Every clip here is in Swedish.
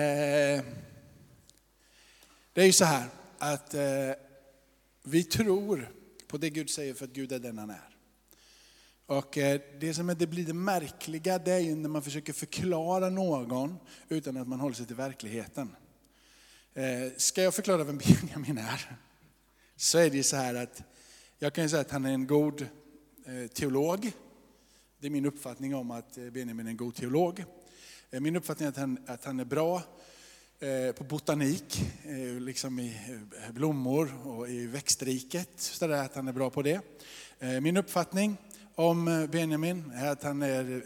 Eh, det är ju så här att eh, vi tror på det Gud säger för att Gud är den han är. Och eh, det som är, det blir det märkliga det är ju när man försöker förklara någon utan att man håller sig till verkligheten. Ska jag förklara vem Benjamin är? Så är det ju så här att jag kan säga att han är en god teolog. Det är min uppfattning om att Benjamin är en god teolog. Eh, min uppfattning är att han, att han är bra eh, på botanik, eh, liksom i blommor och i växtriket. Så där, att han är bra på det. Min uppfattning om Benjamin är att han är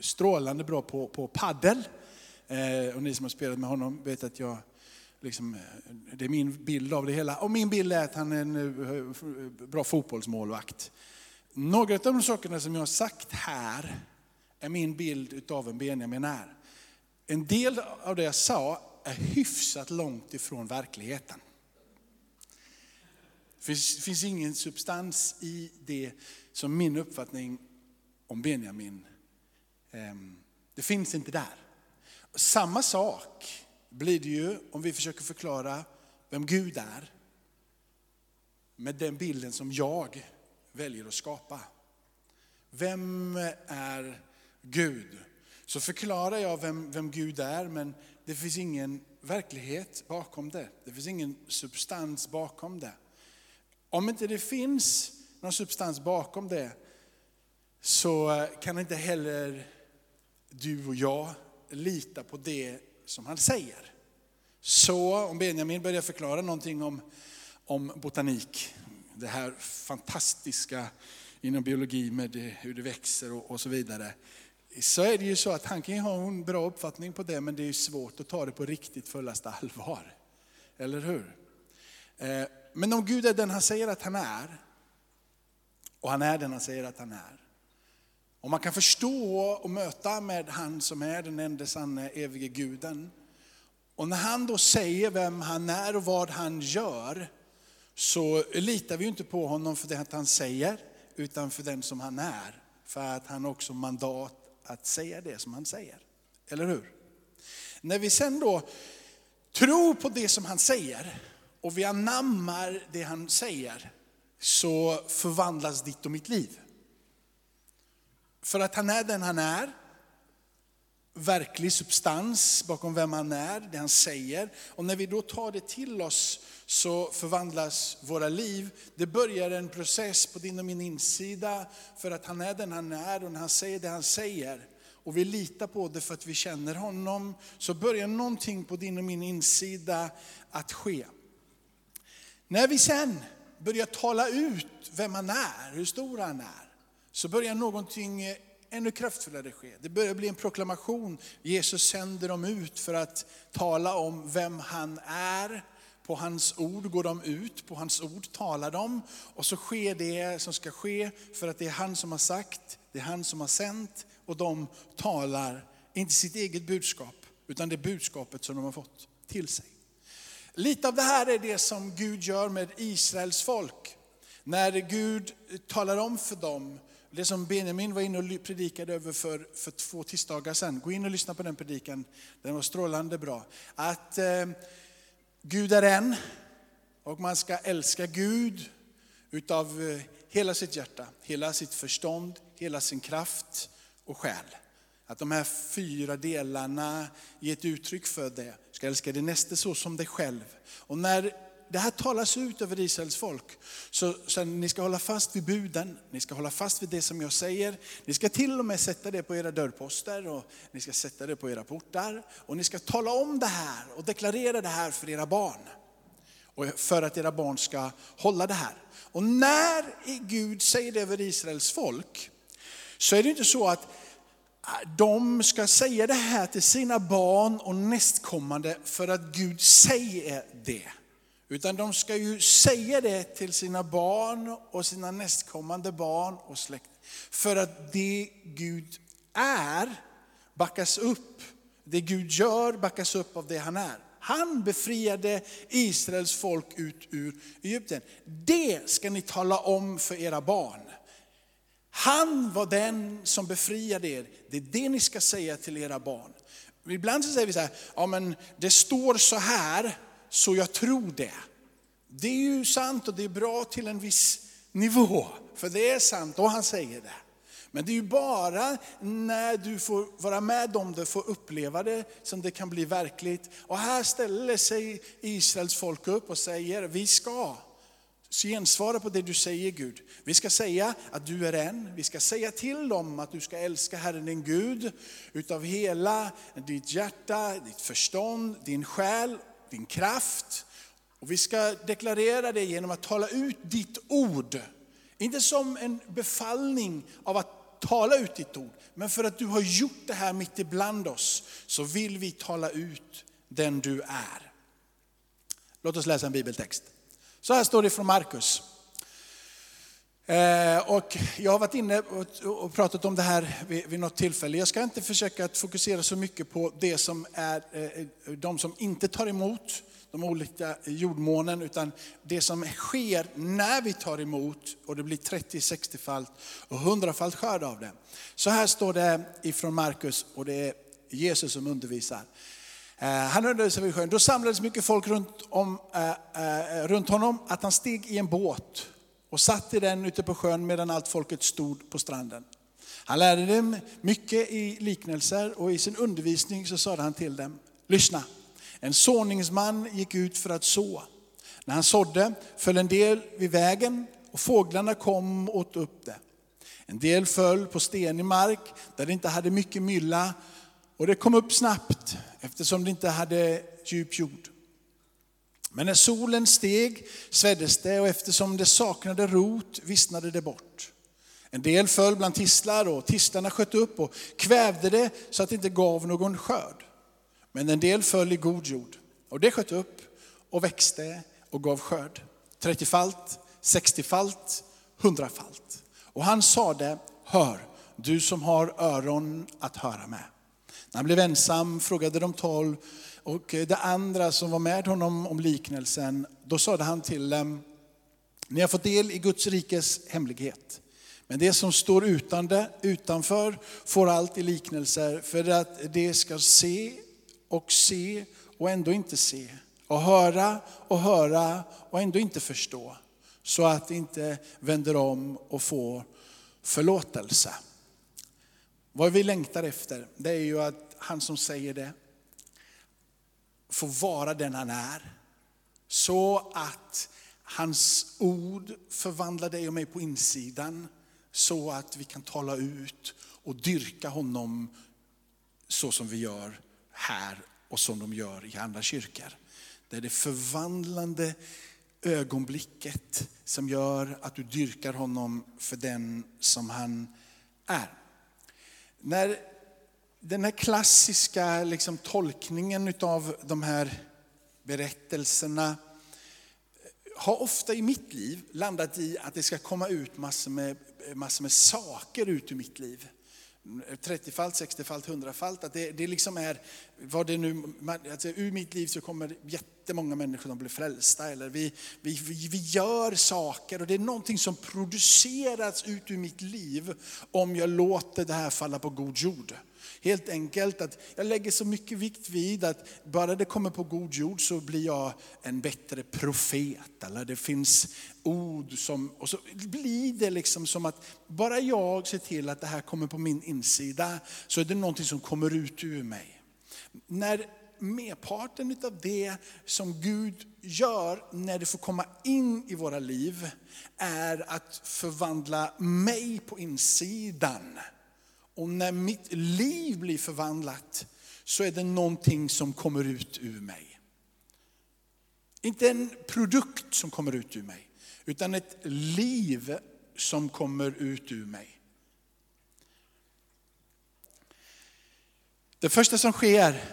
strålande bra på, på paddel. Och ni som har spelat med honom vet att jag, liksom, det är min bild av det hela. Och min bild är att han är en bra fotbollsmålvakt. Några av de sakerna som jag har sagt här är min bild av en Benjamin är. En del av det jag sa är hyfsat långt ifrån verkligheten. Det finns, finns ingen substans i det som min uppfattning om Benjamin, ehm, det finns inte där. Samma sak blir det ju om vi försöker förklara vem Gud är med den bilden som jag väljer att skapa. Vem är Gud? så förklarar jag vem, vem Gud är, men det finns ingen verklighet bakom det. Det finns ingen substans bakom det. Om inte det finns någon substans bakom det, så kan inte heller du och jag lita på det som han säger. Så om Benjamin börjar förklara någonting om, om botanik, det här fantastiska inom biologi med det, hur det växer och, och så vidare så är det ju så att han kan ha en bra uppfattning på det, men det är svårt att ta det på riktigt fullaste allvar. Eller hur? Eh, men om Gud är den han säger att han är, och han är den han säger att han är, Om man kan förstå och möta med han som är den enda sanna evige guden. Och när han då säger vem han är och vad han gör, så litar vi inte på honom för det han säger, utan för den som han är. För att han också mandat att säga det som han säger. Eller hur? När vi sen då tror på det som han säger och vi anammar det han säger så förvandlas ditt och mitt liv. För att han är den han är, verklig substans bakom vem han är, det han säger. Och när vi då tar det till oss så förvandlas våra liv. Det börjar en process på din och min insida för att han är den han är och när han säger det han säger och vi litar på det för att vi känner honom, så börjar någonting på din och min insida att ske. När vi sen börjar tala ut vem han är, hur stor han är, så börjar någonting ännu kraftfullare ske. Det börjar bli en proklamation. Jesus sänder dem ut för att tala om vem han är. På hans ord går de ut, på hans ord talar de. Och så sker det som ska ske för att det är han som har sagt, det är han som har sänt och de talar inte sitt eget budskap, utan det budskapet som de har fått till sig. Lite av det här är det som Gud gör med Israels folk. När Gud talar om för dem, det som Benjamin var inne och predikade över för, för två tisdagar sedan. Gå in och lyssna på den predikan, den var strålande bra. Att eh, Gud är en och man ska älska Gud utav eh, hela sitt hjärta, hela sitt förstånd, hela sin kraft och själ. Att de här fyra delarna ger ett uttryck för det. Du ska älska din nästa så som dig själv. Och när det här talas ut över Israels folk, så, så ni ska hålla fast vid buden, ni ska hålla fast vid det som jag säger. Ni ska till och med sätta det på era dörrposter och ni ska sätta det på era portar. Och ni ska tala om det här och deklarera det här för era barn. Och för att era barn ska hålla det här. Och när Gud säger det över Israels folk, så är det inte så att äh, de ska säga det här till sina barn och nästkommande för att Gud säger det. Utan de ska ju säga det till sina barn och sina nästkommande barn och släkt. För att det Gud är backas upp, det Gud gör backas upp av det han är. Han befriade Israels folk ut ur Egypten. Det ska ni tala om för era barn. Han var den som befriade er. Det är det ni ska säga till era barn. Ibland så säger vi så här, ja men det står så här, så jag tror det. Det är ju sant och det är bra till en viss nivå, för det är sant och han säger det. Men det är ju bara när du får vara med om det, får uppleva det, som det kan bli verkligt. Och här ställer sig Israels folk upp och säger, vi ska gensvara på det du säger Gud. Vi ska säga att du är en, vi ska säga till dem att du ska älska Herren din Gud utav hela ditt hjärta, ditt förstånd, din själ, din kraft. Och vi ska deklarera det genom att tala ut ditt ord. Inte som en befallning av att tala ut ditt ord, men för att du har gjort det här mitt ibland oss, så vill vi tala ut den du är. Låt oss läsa en bibeltext. Så här står det från Markus. Eh, och jag har varit inne och pratat om det här vid något tillfälle. Jag ska inte försöka att fokusera så mycket på det som är eh, de som inte tar emot de olika jordmånen, utan det som sker när vi tar emot och det blir 30, 60-falt och 100-falt skörd av det. Så här står det ifrån Markus och det är Jesus som undervisar. Eh, han undervisade vid sjön. Då samlades mycket folk runt, om, runt honom att han steg i en båt och satt i den ute på sjön medan allt folket stod på stranden. Han lärde dem mycket i liknelser och i sin undervisning så sade han till dem, lyssna. En såningsman gick ut för att så. När han sådde föll en del vid vägen och fåglarna kom och åt upp det. En del föll på stenig mark där det inte hade mycket mylla och det kom upp snabbt eftersom det inte hade djup jord. Men när solen steg sveddes det och eftersom det saknade rot vissnade det bort. En del föll bland tistlar och tistlarna sköt upp och kvävde det så att det inte gav någon skörd. Men en del föll i god jord och det sköt upp och växte och gav skörd. 30-falt, 60-falt, 100-falt. Och han sade, hör, du som har öron att höra med. När han blev ensam frågade de tolv och eh, det andra som var med honom om liknelsen, då sade han till dem, ni har fått del i Guds rikes hemlighet. Men det som står utan det, utanför får allt i liknelser för att det ska se och se och ändå inte se. Och höra och höra och ändå inte förstå. Så att det inte vänder om och får förlåtelse. Vad vi längtar efter, det är ju att han som säger det får vara den han är. Så att hans ord förvandlar dig och mig på insidan. Så att vi kan tala ut och dyrka honom så som vi gör här och som de gör i andra kyrkor. Det är det förvandlande ögonblicket som gör att du dyrkar honom för den som han är. När den här klassiska liksom, tolkningen av de här berättelserna eh, har ofta i mitt liv landat i att det ska komma ut massor med, eh, massor med saker ut ur mitt liv. 30-falt, 60-falt, 100-falt. Att det, det liksom är, vad det nu, alltså ur mitt liv så kommer jättemånga människor att bli frälsta. Eller vi, vi, vi, vi gör saker och det är någonting som produceras ut ur mitt liv om jag låter det här falla på god jord. Helt enkelt att jag lägger så mycket vikt vid att bara det kommer på god jord så blir jag en bättre profet. Eller det finns ord som, och så blir det liksom som att bara jag ser till att det här kommer på min insida så är det någonting som kommer ut ur mig. När merparten av det som Gud gör när det får komma in i våra liv är att förvandla mig på insidan. Och när mitt liv blir förvandlat så är det någonting som kommer ut ur mig. Inte en produkt som kommer ut ur mig, utan ett liv som kommer ut ur mig. Det första som sker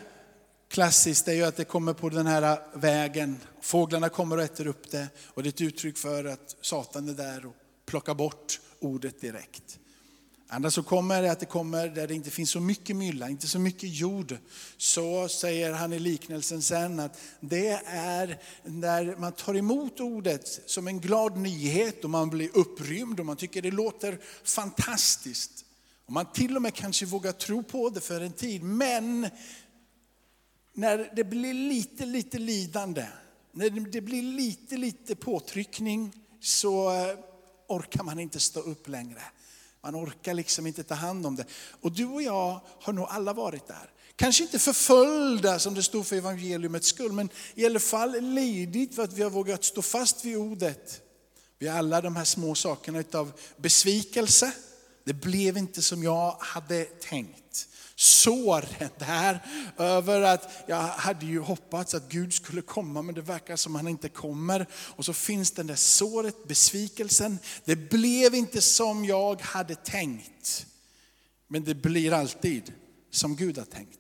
klassiskt är ju att det kommer på den här vägen. Fåglarna kommer och äter upp det och det är ett uttryck för att Satan är där och plockar bort ordet direkt. Andra som kommer är att det kommer där det inte finns så mycket mylla, inte så mycket jord. Så säger han i liknelsen sen att det är när man tar emot ordet som en glad nyhet och man blir upprymd och man tycker det låter fantastiskt. Och man till och med kanske vågar tro på det för en tid. Men när det blir lite, lite lidande, när det blir lite, lite påtryckning så eh, orkar man inte stå upp längre. Man orkar liksom inte ta hand om det. Och du och jag har nog alla varit där. Kanske inte förföljda som det stod för evangeliumets skull, men i alla fall lidit för att vi har vågat stå fast vid ordet. Vi har alla de här små sakerna av besvikelse. Det blev inte som jag hade tänkt. Såren där över att jag hade ju hoppats att Gud skulle komma men det verkar som han inte kommer. Och så finns den där såret, besvikelsen. Det blev inte som jag hade tänkt. Men det blir alltid som Gud har tänkt.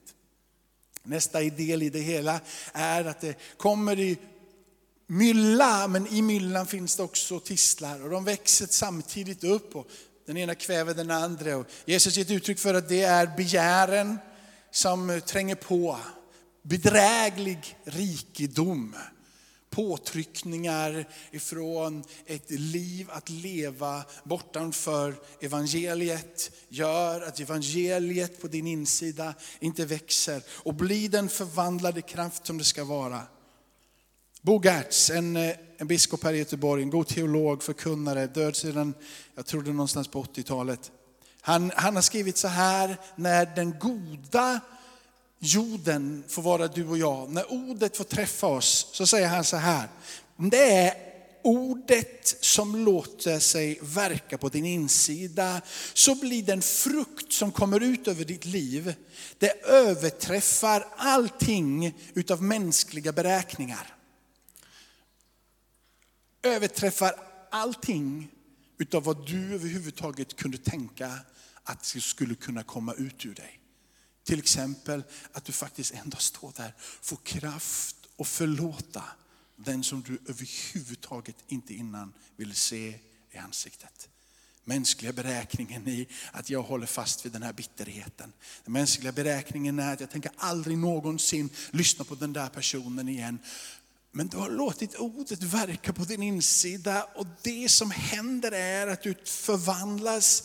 Nästa del i det hela är att det kommer i mylla, men i myllan finns det också tistlar och de växer samtidigt upp. Och den ena kväver den andra. Och Jesus ger ett uttryck för att det är begären som tränger på. Bedräglig rikedom. Påtryckningar ifrån ett liv att leva bortanför evangeliet gör att evangeliet på din insida inte växer och blir den förvandlade kraft som det ska vara. Bo Gertz, en, eh, en biskop här i Göteborg, en god teolog, förkunnare, död sedan, jag tror det någonstans på 80-talet. Han, han har skrivit så här, när den goda jorden får vara du och jag, när ordet får träffa oss, så säger han så här, det är ordet som låter sig verka på din insida, så blir den frukt som kommer ut över ditt liv, det överträffar allting utav mänskliga beräkningar överträffar allting utav vad du överhuvudtaget kunde tänka att det skulle kunna komma ut ur dig. Till exempel att du faktiskt ändå står där, får kraft att förlåta den som du överhuvudtaget inte innan ville se i ansiktet. Mänskliga beräkningen i att jag håller fast vid den här bitterheten. Den mänskliga beräkningen är att jag tänker aldrig någonsin lyssna på den där personen igen. Men du har låtit ordet verka på din insida och det som händer är att du förvandlas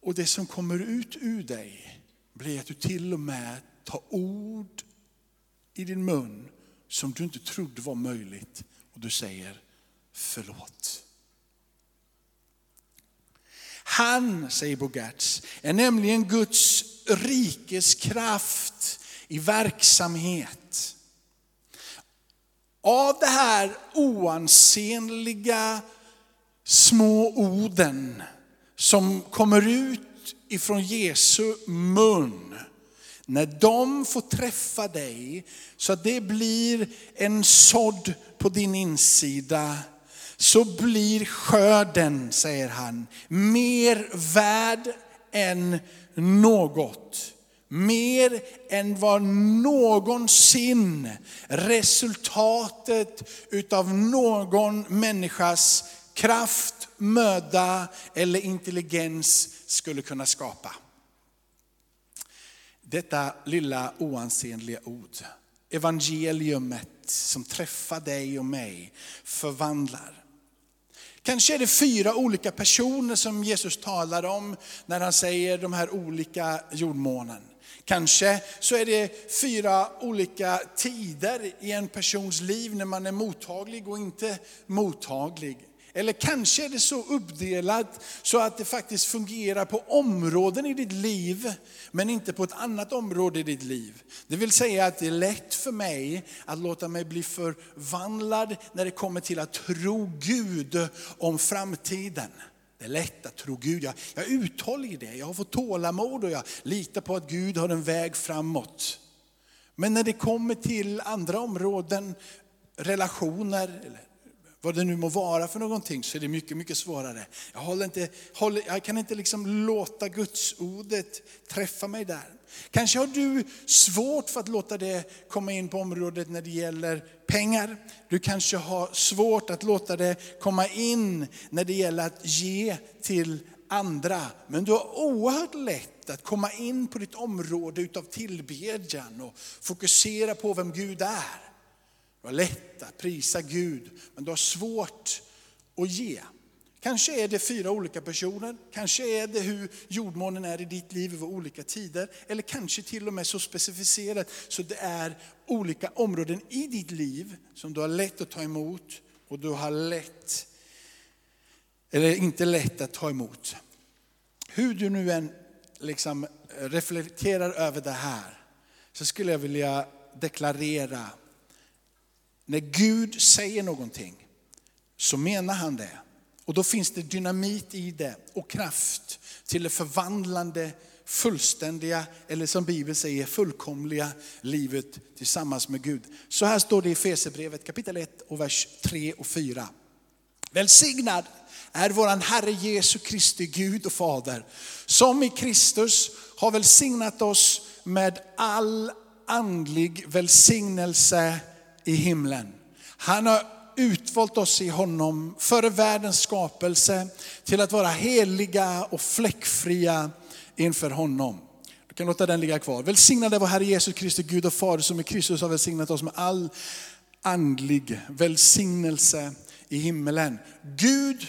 och det som kommer ut ur dig blir att du till och med tar ord i din mun som du inte trodde var möjligt och du säger förlåt. Han, säger Bogarts, är nämligen Guds rikes kraft i verksamhet. Av det här oansenliga små orden som kommer ut ifrån Jesu mun. När de får träffa dig så att det blir en sådd på din insida så blir skörden, säger han, mer värd än något mer än vad någonsin resultatet utav någon människas kraft, möda eller intelligens skulle kunna skapa. Detta lilla oansenliga ord, evangeliumet som träffar dig och mig, förvandlar. Kanske är det fyra olika personer som Jesus talar om när han säger de här olika jordmånen. Kanske så är det fyra olika tider i en persons liv när man är mottaglig och inte mottaglig. Eller kanske är det så uppdelat så att det faktiskt fungerar på områden i ditt liv, men inte på ett annat område i ditt liv. Det vill säga att det är lätt för mig att låta mig bli förvandlad när det kommer till att tro Gud om framtiden. Det är lätt att tro Gud. Jag, jag är uthållig i det. Jag har fått tålamod och jag litar på att Gud har en väg framåt. Men när det kommer till andra områden, relationer, eller vad det nu må vara för någonting, så är det mycket, mycket svårare. Jag, håller inte, håller, jag kan inte liksom låta Gudsordet träffa mig där. Kanske har du svårt för att låta det komma in på området när det gäller pengar. Du kanske har svårt att låta det komma in när det gäller att ge till andra. Men du har oerhört lätt att komma in på ditt område utav tillbedjan och fokusera på vem Gud är. Du har lätt att prisa Gud, men du har svårt att ge. Kanske är det fyra olika personer, kanske är det hur jordmånen är i ditt liv vid olika tider. Eller kanske till och med så specificerat så det är olika områden i ditt liv som du har lätt att ta emot och du har lätt, eller inte lätt att ta emot. Hur du nu än liksom reflekterar över det här så skulle jag vilja deklarera, när Gud säger någonting så menar han det. Och då finns det dynamit i det och kraft till det förvandlande, fullständiga, eller som Bibeln säger fullkomliga livet tillsammans med Gud. Så här står det i Fesebrevet kapitel 1 och vers 3 och 4. Välsignad är våran Herre Jesu Kristi Gud och Fader, som i Kristus har välsignat oss med all andlig välsignelse i himlen. Han har utvalt oss i honom före världens skapelse till att vara heliga och fläckfria inför honom. Du kan låta den ligga kvar. Välsignade vår Herre Jesus Kristus, Gud och Fader som i Kristus har välsignat oss med all andlig välsignelse i himmelen. Gud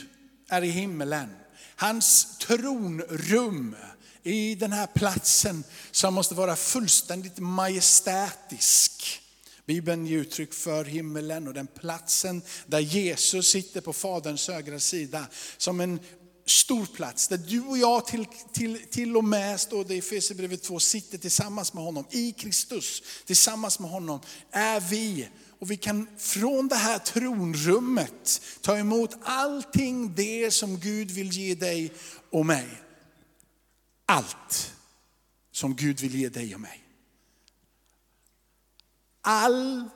är i himmelen. Hans tronrum i den här platsen som måste vara fullständigt majestätisk. Bibeln ger uttryck för himmelen och den platsen där Jesus sitter på Faderns högra sida. Som en stor plats där du och jag till, till, till och med, står det i Efesierbrevet 2, sitter tillsammans med honom. I Kristus, tillsammans med honom, är vi. Och vi kan från det här tronrummet ta emot allting det som Gud vill ge dig och mig. Allt som Gud vill ge dig och mig all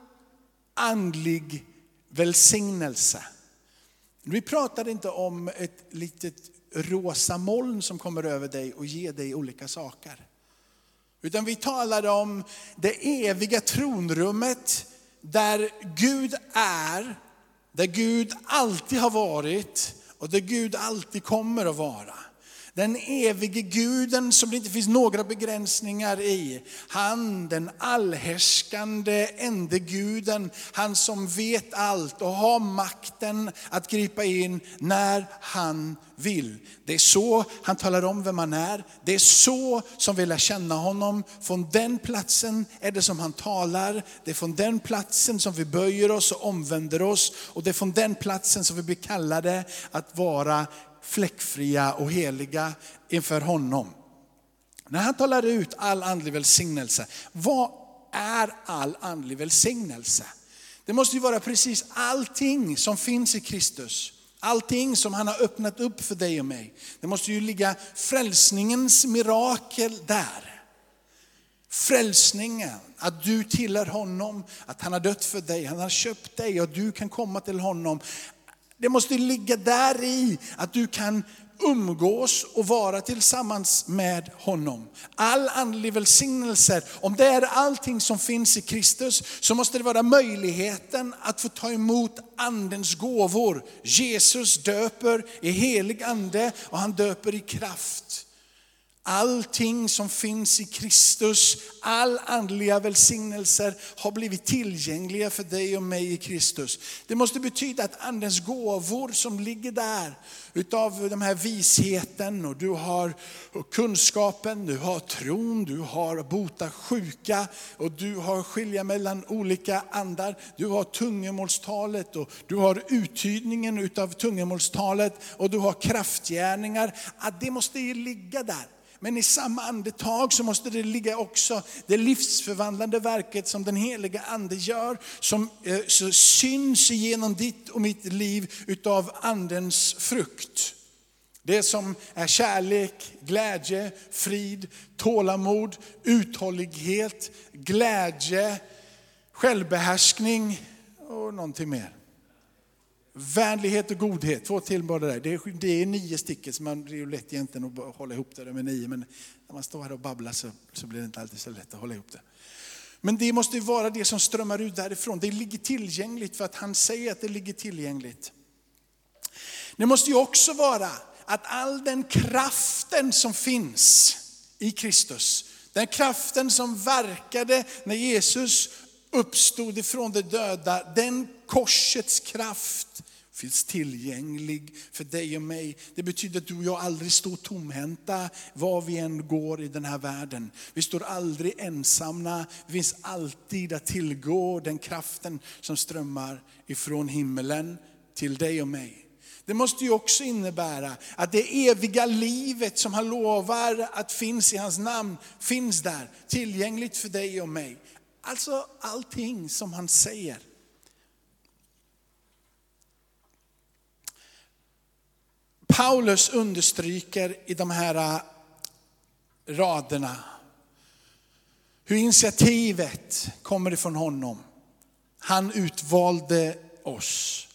andlig välsignelse. Vi pratar inte om ett litet rosa moln som kommer över dig och ger dig olika saker. Utan vi talar om det eviga tronrummet där Gud är, där Gud alltid har varit och där Gud alltid kommer att vara. Den evige guden som det inte finns några begränsningar i. Han, den allhärskande ende guden, han som vet allt och har makten att gripa in när han vill. Det är så han talar om vem han är. Det är så som vi lär känna honom. Från den platsen är det som han talar. Det är från den platsen som vi böjer oss och omvänder oss. Och det är från den platsen som vi blir kallade att vara fläckfria och heliga inför honom. När han talar ut all andlig välsignelse, vad är all andlig välsignelse? Det måste ju vara precis allting som finns i Kristus. Allting som han har öppnat upp för dig och mig. Det måste ju ligga frälsningens mirakel där. Frälsningen, att du tillhör honom, att han har dött för dig, han har köpt dig och du kan komma till honom. Det måste ligga där i att du kan umgås och vara tillsammans med honom. All andlig välsignelse, om det är allting som finns i Kristus, så måste det vara möjligheten att få ta emot andens gåvor. Jesus döper i helig ande och han döper i kraft. Allting som finns i Kristus, all andliga välsignelser har blivit tillgängliga för dig och mig i Kristus. Det måste betyda att andens gåvor som ligger där, utav den här visheten och du har kunskapen, du har tron, du har bota sjuka och du har skilja mellan olika andar. Du har tungemålstalet och du har uttydningen utav tungemålstalet och du har kraftgärningar. Att det måste ju ligga där. Men i samma andetag så måste det ligga också det livsförvandlande verket som den heliga ande gör, som eh, så syns genom ditt och mitt liv utav andens frukt. Det som är kärlek, glädje, frid, tålamod, uthållighet, glädje, självbehärskning och någonting mer. Vänlighet och godhet, två till bara där. Det är, det är nio stycken, så man, det är ju lätt egentligen att hålla ihop det med nio. Men när man står här och babblar så, så blir det inte alltid så lätt att hålla ihop det. Men det måste ju vara det som strömmar ut därifrån. Det ligger tillgängligt för att han säger att det ligger tillgängligt. Det måste ju också vara att all den kraften som finns i Kristus, den kraften som verkade när Jesus uppstod ifrån de döda, den korsets kraft finns tillgänglig för dig och mig. Det betyder att du och jag aldrig står tomhänta var vi än går i den här världen. Vi står aldrig ensamma, det finns alltid att tillgå den kraften som strömmar ifrån himmelen till dig och mig. Det måste ju också innebära att det eviga livet som han lovar att finns i hans namn, finns där, tillgängligt för dig och mig. Alltså allting som han säger. Paulus understryker i de här äh, raderna hur initiativet kommer ifrån honom. Han utvalde oss.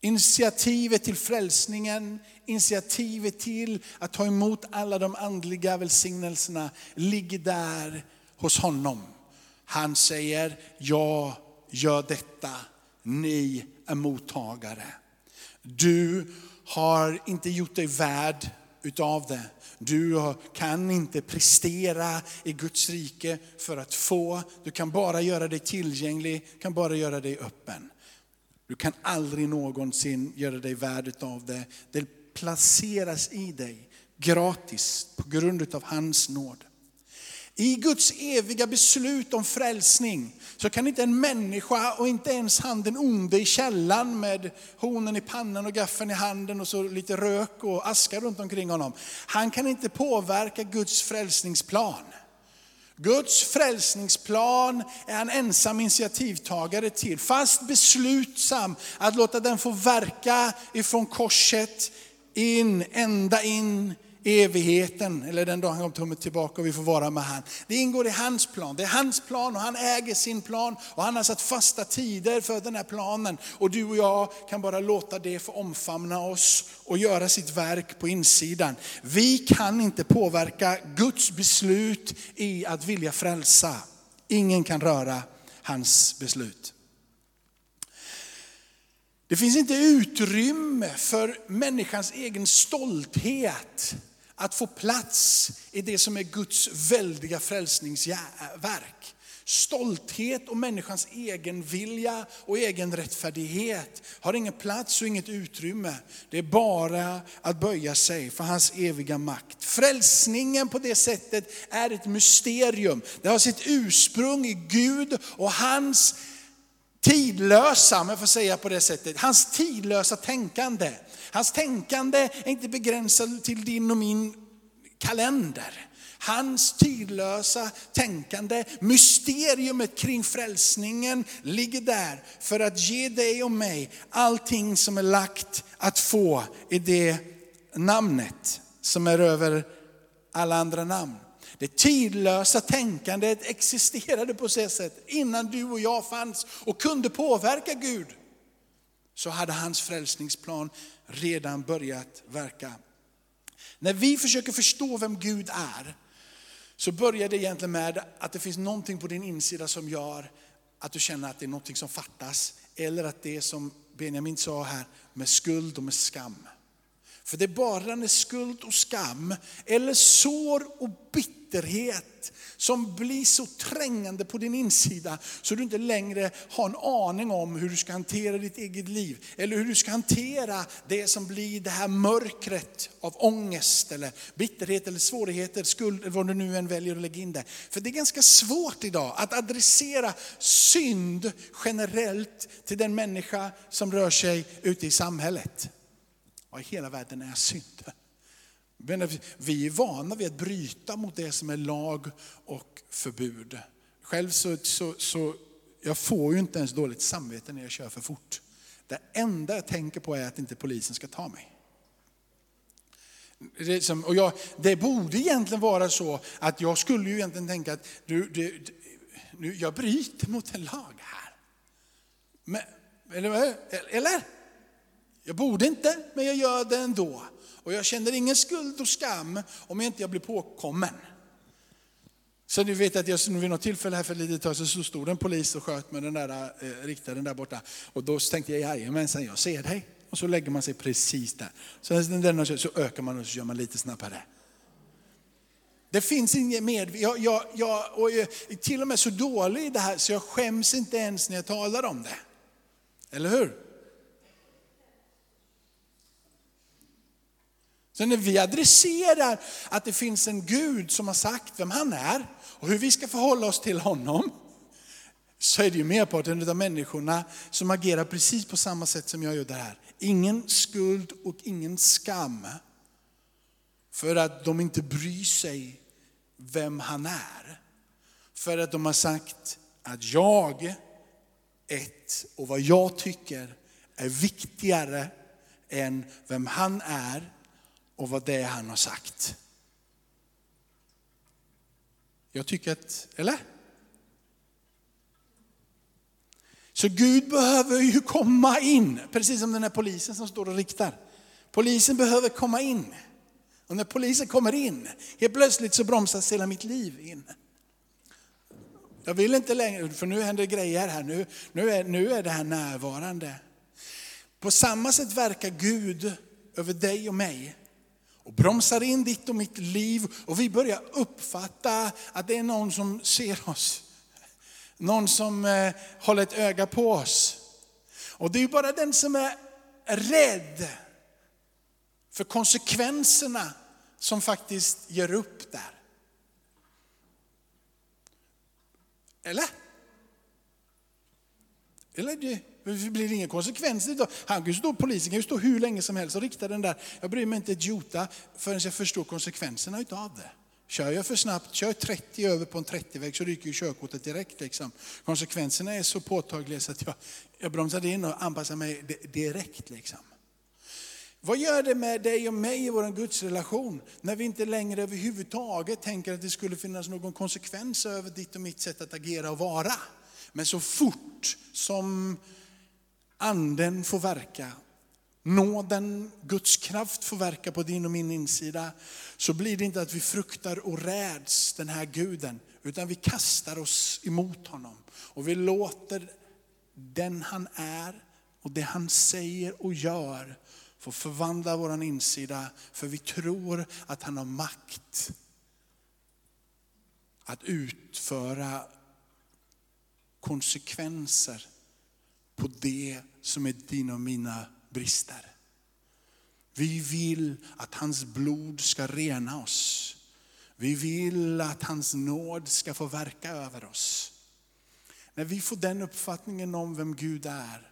Initiativet till frälsningen, initiativet till att ta emot alla de andliga välsignelserna ligger där hos honom. Han säger, jag gör detta, ni är mottagare. Du har inte gjort dig värd utav det. Du kan inte prestera i Guds rike för att få. Du kan bara göra dig tillgänglig, kan bara göra dig öppen. Du kan aldrig någonsin göra dig värd utav det. Det placeras i dig gratis på grund av hans nåd. I Guds eviga beslut om frälsning så kan inte en människa och inte ens han den onde i källan med honen i pannan och gaffeln i handen och så lite rök och aska runt omkring honom. Han kan inte påverka Guds frälsningsplan. Guds frälsningsplan är han ensam initiativtagare till, fast beslutsam att låta den få verka ifrån korset in, ända in evigheten, eller den dag han kommer tillbaka och vi får vara med han. Det ingår i hans plan. Det är hans plan och han äger sin plan och han har satt fasta tider för den här planen. Och du och jag kan bara låta det få omfamna oss och göra sitt verk på insidan. Vi kan inte påverka Guds beslut i att vilja frälsa. Ingen kan röra hans beslut. Det finns inte utrymme för människans egen stolthet att få plats i det som är Guds väldiga frälsningsverk. Stolthet och människans egen vilja och egen rättfärdighet har ingen plats och inget utrymme. Det är bara att böja sig för hans eviga makt. Frälsningen på det sättet är ett mysterium. Det har sitt ursprung i Gud och hans tidlösa, om jag får säga på det sättet, hans tidlösa tänkande. Hans tänkande är inte begränsat till din och min kalender. Hans tidlösa tänkande, mysteriumet kring frälsningen ligger där för att ge dig och mig allting som är lagt att få i det namnet som är över alla andra namn. Det tidlösa tänkandet existerade på så sätt innan du och jag fanns och kunde påverka Gud. Så hade hans frälsningsplan redan börjat verka. När vi försöker förstå vem Gud är, så börjar det egentligen med att det finns någonting på din insida som gör att du känner att det är någonting som fattas. Eller att det är som Benjamin sa här, med skuld och med skam. För det är bara när skuld och skam, eller sår och bitterhet bitterhet som blir så trängande på din insida så du inte längre har en aning om hur du ska hantera ditt eget liv. Eller hur du ska hantera det som blir det här mörkret av ångest, eller bitterhet, eller svårigheter, skuld, eller vad du nu än väljer att lägga in det. För det är ganska svårt idag att adressera synd generellt till den människa som rör sig ute i samhället. Vad i hela världen är synden? Vi är vana vid att bryta mot det som är lag och förbud. Själv så, så, så jag får ju inte ens dåligt samvete när jag kör för fort. Det enda jag tänker på är att inte polisen ska ta mig. Det, som, och jag, det borde egentligen vara så att jag skulle ju egentligen tänka att du, du, nu, jag bryter mot en lag här. Men, eller? eller? Jag borde inte, men jag gör det ändå. Och jag känner ingen skuld och skam om jag inte blir påkommen. Så ni vet att jag vid något tillfälle här för ett litet tag så stod en polis och sköt med den där eh, riktaren där borta. Och då tänkte jag, jajamensan jag ser dig. Och så lägger man sig precis där. Så, så ökar man och så gör man lite snabbare. Det finns inget med, Jag, jag, jag, och jag är till och med så dålig i det här så jag skäms inte ens när jag talar om det. Eller hur? Så när vi adresserar att det finns en Gud som har sagt vem han är och hur vi ska förhålla oss till honom, så är det ju merparten av människorna som agerar precis på samma sätt som jag gör det här. Ingen skuld och ingen skam. För att de inte bryr sig vem han är. För att de har sagt att jag, ett, och vad jag tycker är viktigare än vem han är och vad det är han har sagt. Jag tycker att, eller? Så Gud behöver ju komma in, precis som den här polisen som står och riktar. Polisen behöver komma in. Och när polisen kommer in, helt plötsligt så bromsas hela mitt liv in. Jag vill inte längre, för nu händer grejer här, nu, nu, är, nu är det här närvarande. På samma sätt verkar Gud över dig och mig och bromsar in ditt och mitt liv och vi börjar uppfatta att det är någon som ser oss. Någon som eh, håller ett öga på oss. Och det är ju bara den som är rädd för konsekvenserna som faktiskt gör upp där. Eller? Eller det, det blir ingen konsekvens. Han kan stå, polisen kan ju stå hur länge som helst och rikta den där. Jag bryr mig inte ett jota förrän jag förstår konsekvenserna utav det. Kör jag för snabbt, kör 30 över på en 30-väg så ryker ju körkortet direkt. Liksom. Konsekvenserna är så påtagliga så att jag, jag bromsade in och anpassade mig direkt. Liksom. Vad gör det med dig och mig i vår gudsrelation när vi inte längre överhuvudtaget tänker att det skulle finnas någon konsekvens över ditt och mitt sätt att agera och vara? Men så fort som anden får verka, nåden, Guds kraft får verka på din och min insida, så blir det inte att vi fruktar och räds den här guden, utan vi kastar oss emot honom. Och vi låter den han är och det han säger och gör få förvandla vår insida, för vi tror att han har makt att utföra konsekvenser på det som är dina och mina brister. Vi vill att hans blod ska rena oss. Vi vill att hans nåd ska få verka över oss. När vi får den uppfattningen om vem Gud är,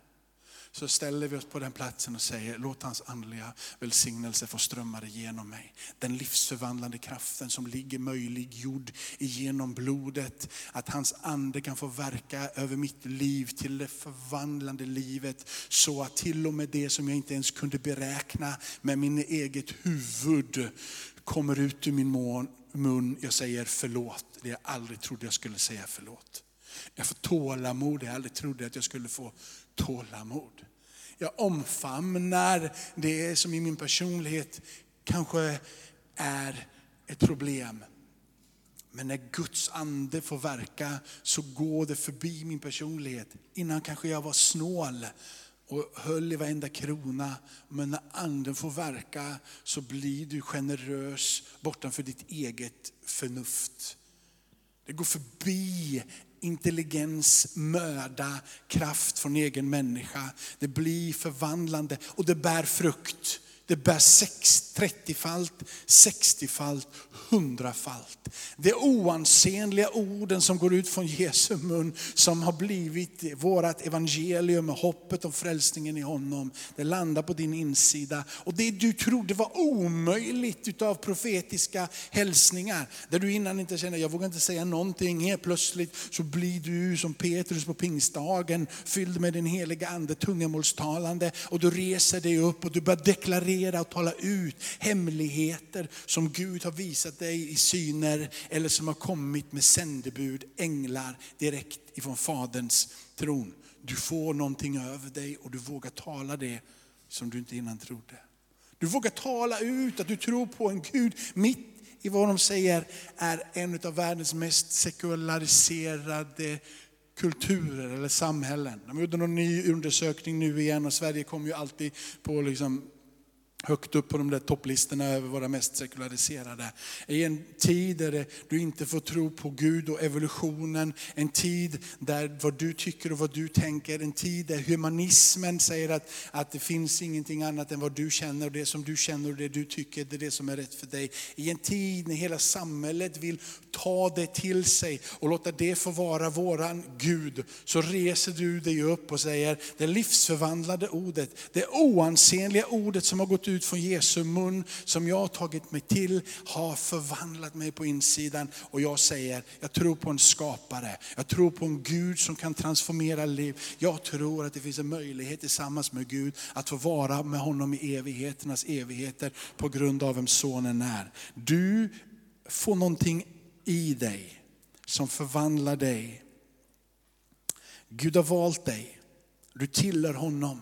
så ställer vi oss på den platsen och säger, låt hans andliga välsignelse få strömma igenom mig. Den livsförvandlande kraften som ligger möjliggjord igenom blodet. Att hans ande kan få verka över mitt liv till det förvandlande livet. Så att till och med det som jag inte ens kunde beräkna med min eget huvud kommer ut ur min mun. Jag säger förlåt, det jag aldrig trodde jag skulle säga förlåt. Jag får tålamod, jag aldrig trodde att jag skulle få tålamod. Jag omfamnar det som i min personlighet kanske är ett problem. Men när Guds ande får verka så går det förbi min personlighet. Innan kanske jag var snål och höll i varenda krona. Men när anden får verka så blir du generös bortanför ditt eget förnuft. Det går förbi intelligens, möda, kraft från egen människa. Det blir förvandlande och det bär frukt. Det bär 30-falt, 60-falt, 100-falt. Det oansenliga orden som går ut från Jesu mun, som har blivit vårt evangelium, med hoppet om frälsningen i honom. Det landar på din insida. Och det du trodde var omöjligt utav profetiska hälsningar, där du innan inte kände, jag vågar inte säga någonting, helt plötsligt så blir du som Petrus på pingstdagen, fylld med den heliga ande, tungamålstalande. Och du reser dig upp och du börjar deklarera profetera och tala ut hemligheter som Gud har visat dig i syner eller som har kommit med sändebud, änglar direkt ifrån Faderns tron. Du får någonting över dig och du vågar tala det som du inte innan trodde. Du vågar tala ut att du tror på en Gud mitt i vad de säger är en av världens mest sekulariserade kulturer eller samhällen. De gjorde någon ny undersökning nu igen och Sverige kommer ju alltid på liksom högt upp på de där topplistorna över våra mest sekulariserade. I en tid där du inte får tro på Gud och evolutionen, en tid där vad du tycker och vad du tänker, en tid där humanismen säger att, att det finns ingenting annat än vad du känner och det som du känner och det du tycker, det är det som är rätt för dig. I en tid när hela samhället vill ta det till sig och låta det få vara våran Gud, så reser du dig upp och säger, det livsförvandlade ordet, det oansenliga ordet som har gått ut från Jesu mun, som jag har tagit mig till, har förvandlat mig på insidan. Och jag säger, jag tror på en skapare. Jag tror på en Gud som kan transformera liv. Jag tror att det finns en möjlighet tillsammans med Gud att få vara med honom i evigheternas evigheter på grund av vem sonen är. Du får någonting i dig som förvandlar dig. Gud har valt dig. Du tillhör honom.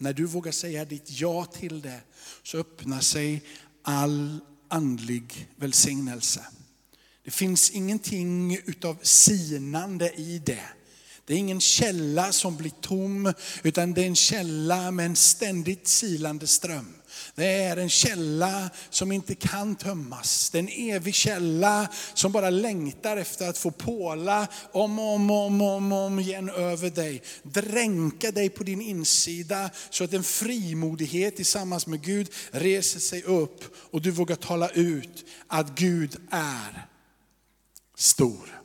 När du vågar säga ditt ja till det så öppnar sig all andlig välsignelse. Det finns ingenting utav sinande i det. Det är ingen källa som blir tom, utan det är en källa med en ständigt silande ström. Det är en källa som inte kan tömmas. Det är en evig källa som bara längtar efter att få påla om och om, om, om, om igen över dig. Dränka dig på din insida så att en frimodighet tillsammans med Gud reser sig upp och du vågar tala ut att Gud är stor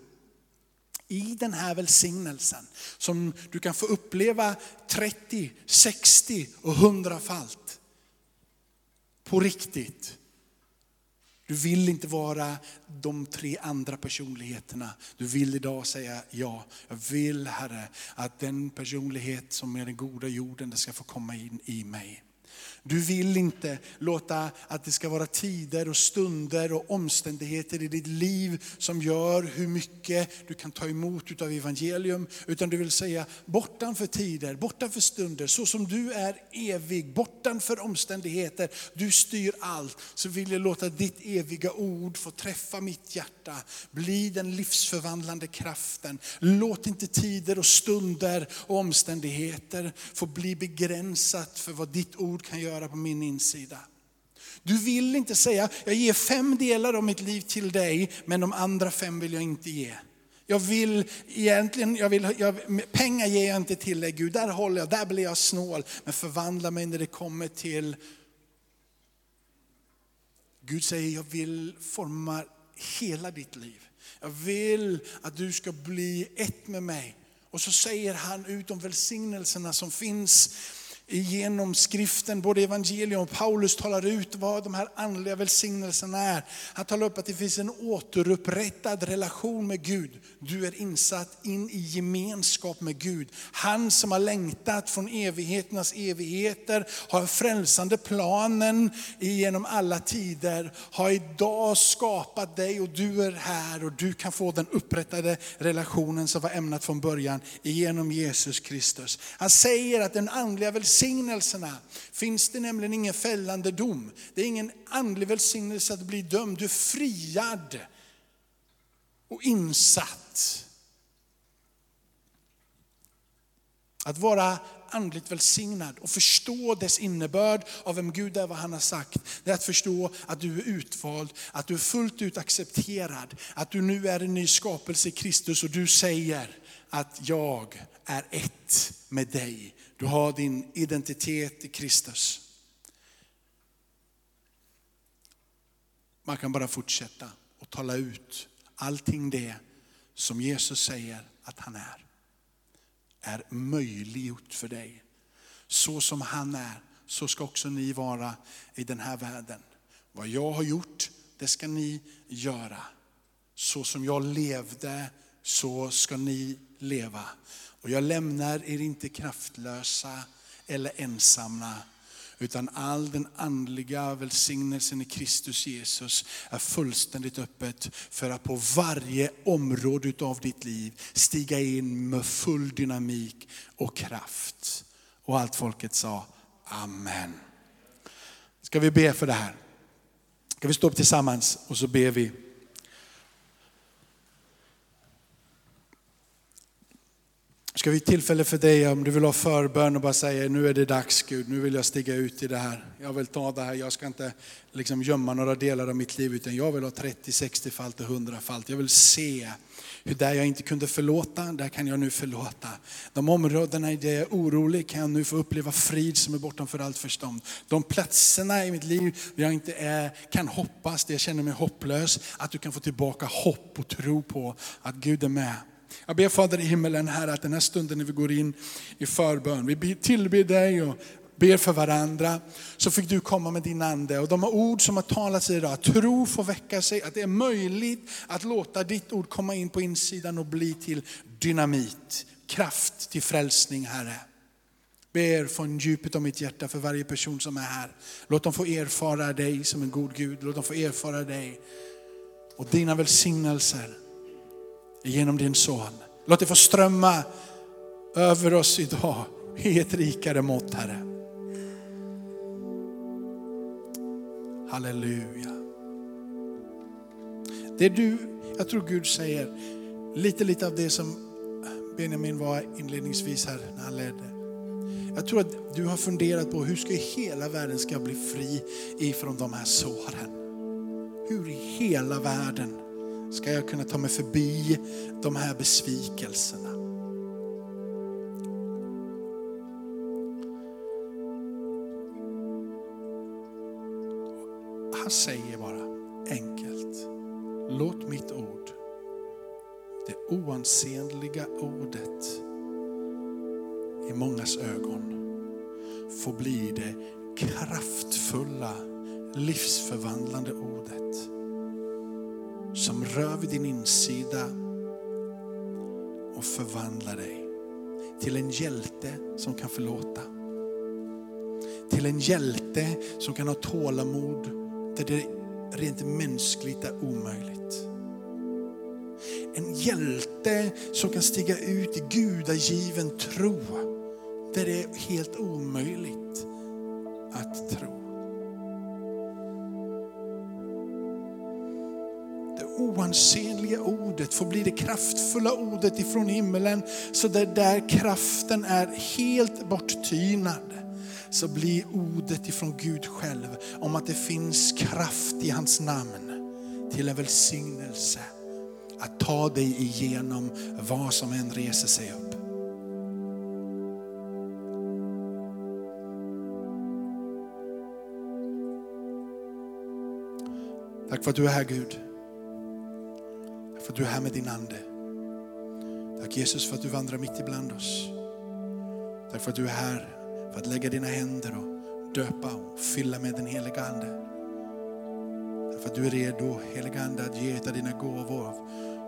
i den här välsignelsen som du kan få uppleva 30, 60 och 100 falt på riktigt. Du vill inte vara de tre andra personligheterna. Du vill idag säga ja. Jag vill Herre att den personlighet som är den goda jorden, det ska få komma in i mig. Du vill inte låta att det ska vara tider och stunder och omständigheter i ditt liv som gör hur mycket du kan ta emot utav evangelium. Utan du vill säga bortanför tider, bortanför stunder, så som du är evig, bortanför omständigheter, du styr allt. Så vill jag låta ditt eviga ord få träffa mitt hjärta, bli den livsförvandlande kraften. Låt inte tider och stunder och omständigheter få bli begränsat för vad ditt ord kan göra göra på min insida. Du vill inte säga, jag ger fem delar av mitt liv till dig, men de andra fem vill jag inte ge. Jag vill egentligen, jag vill, jag, pengar ger jag inte till dig Gud, där håller jag, där blir jag snål. Men förvandla mig när det kommer till, Gud säger jag vill forma hela ditt liv. Jag vill att du ska bli ett med mig. Och så säger han ut de välsignelserna som finns genom skriften, både evangelium och Paulus talar ut vad de här andliga välsignelserna är. Han talar upp att det finns en återupprättad relation med Gud. Du är insatt in i gemenskap med Gud. Han som har längtat från evigheternas evigheter, har frälsande planen genom alla tider, har idag skapat dig och du är här och du kan få den upprättade relationen som var ämnat från början genom Jesus Kristus. Han säger att den andliga välsignelsen välsignelserna finns det nämligen ingen fällande dom. Det är ingen andlig välsignelse att bli dömd. Du är friad och insatt. Att vara andligt välsignad och förstå dess innebörd av vem Gud är, vad han har sagt. Det är att förstå att du är utvald, att du är fullt ut accepterad, att du nu är en ny skapelse i Kristus och du säger att jag är ett med dig. Du har din identitet i Kristus. Man kan bara fortsätta och tala ut allting det som Jesus säger att han är. Är möjliggjort för dig. Så som han är, så ska också ni vara i den här världen. Vad jag har gjort, det ska ni göra. Så som jag levde, så ska ni leva. Och jag lämnar er inte kraftlösa eller ensamma, utan all den andliga välsignelsen i Kristus Jesus är fullständigt öppet för att på varje område av ditt liv stiga in med full dynamik och kraft. Och allt folket sa Amen. Ska vi be för det här? Ska vi stå upp tillsammans och så ber vi. Ska vi tillfälle för dig om du vill ha förbön och bara säga nu är det dags Gud, nu vill jag stiga ut i det här. Jag vill ta det här, jag ska inte liksom gömma några delar av mitt liv utan jag vill ha 30, 60 falt och 100 falt. Jag vill se hur där jag inte kunde förlåta, där kan jag nu förlåta. De områdena där jag är orolig kan jag nu få uppleva frid som är bortom för allt förstånd. De platserna i mitt liv där jag inte är, kan hoppas, där jag känner mig hopplös, att du kan få tillbaka hopp och tro på att Gud är med. Jag ber Fader i himmelen här att den här stunden när vi går in i förbön, vi tillber dig och ber för varandra, så fick du komma med din ande. Och de ord som har talats idag, att tro får väcka sig, att det är möjligt att låta ditt ord komma in på insidan och bli till dynamit, kraft till frälsning Herre. Ber från djupet av mitt hjärta för varje person som är här. Låt dem få erfara dig som en god Gud. Låt dem få erfara dig och dina välsignelser genom din son. Låt det få strömma över oss idag i ett rikare mått, Herre. Halleluja. Det du, jag tror Gud säger, lite lite av det som Benjamin var inledningsvis här när han ledde. Jag tror att du har funderat på hur ska hela världen ska bli fri ifrån de här såren. Hur i hela världen ska jag kunna ta mig förbi de här besvikelserna. Han säger bara enkelt, låt mitt ord, det oansenliga ordet i mångas ögon, få bli det kraftfulla, livsförvandlande ordet som rör vid din insida och förvandlar dig till en hjälte som kan förlåta. Till en hjälte som kan ha tålamod där det rent mänskligt är omöjligt. En hjälte som kan stiga ut i gudagiven tro där det är helt omöjligt att tro. Oansenliga ordet får bli det kraftfulla ordet ifrån himmelen. Så där, där kraften är helt borttynad så blir ordet ifrån Gud själv om att det finns kraft i hans namn till en välsignelse att ta dig igenom vad som än reser sig upp. Tack för att du är här Gud för att du är här med din ande. Tack Jesus för att du vandrar mitt ibland oss. Tack för att du är här för att lägga dina händer och döpa och fylla med den heliga Ande. Tack för att du är redo, heliga Ande, att ge av dina gåvor av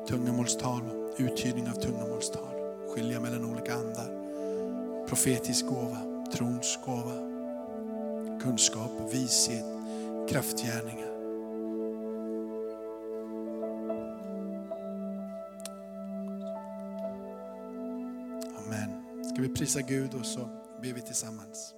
tungomålstal och uttydning av tungomålstal. Skilja mellan olika andar. Profetisk gåva, trons gåva, kunskap, vishet, kraftgärningar. Ska vi prisa Gud och så ber vi tillsammans.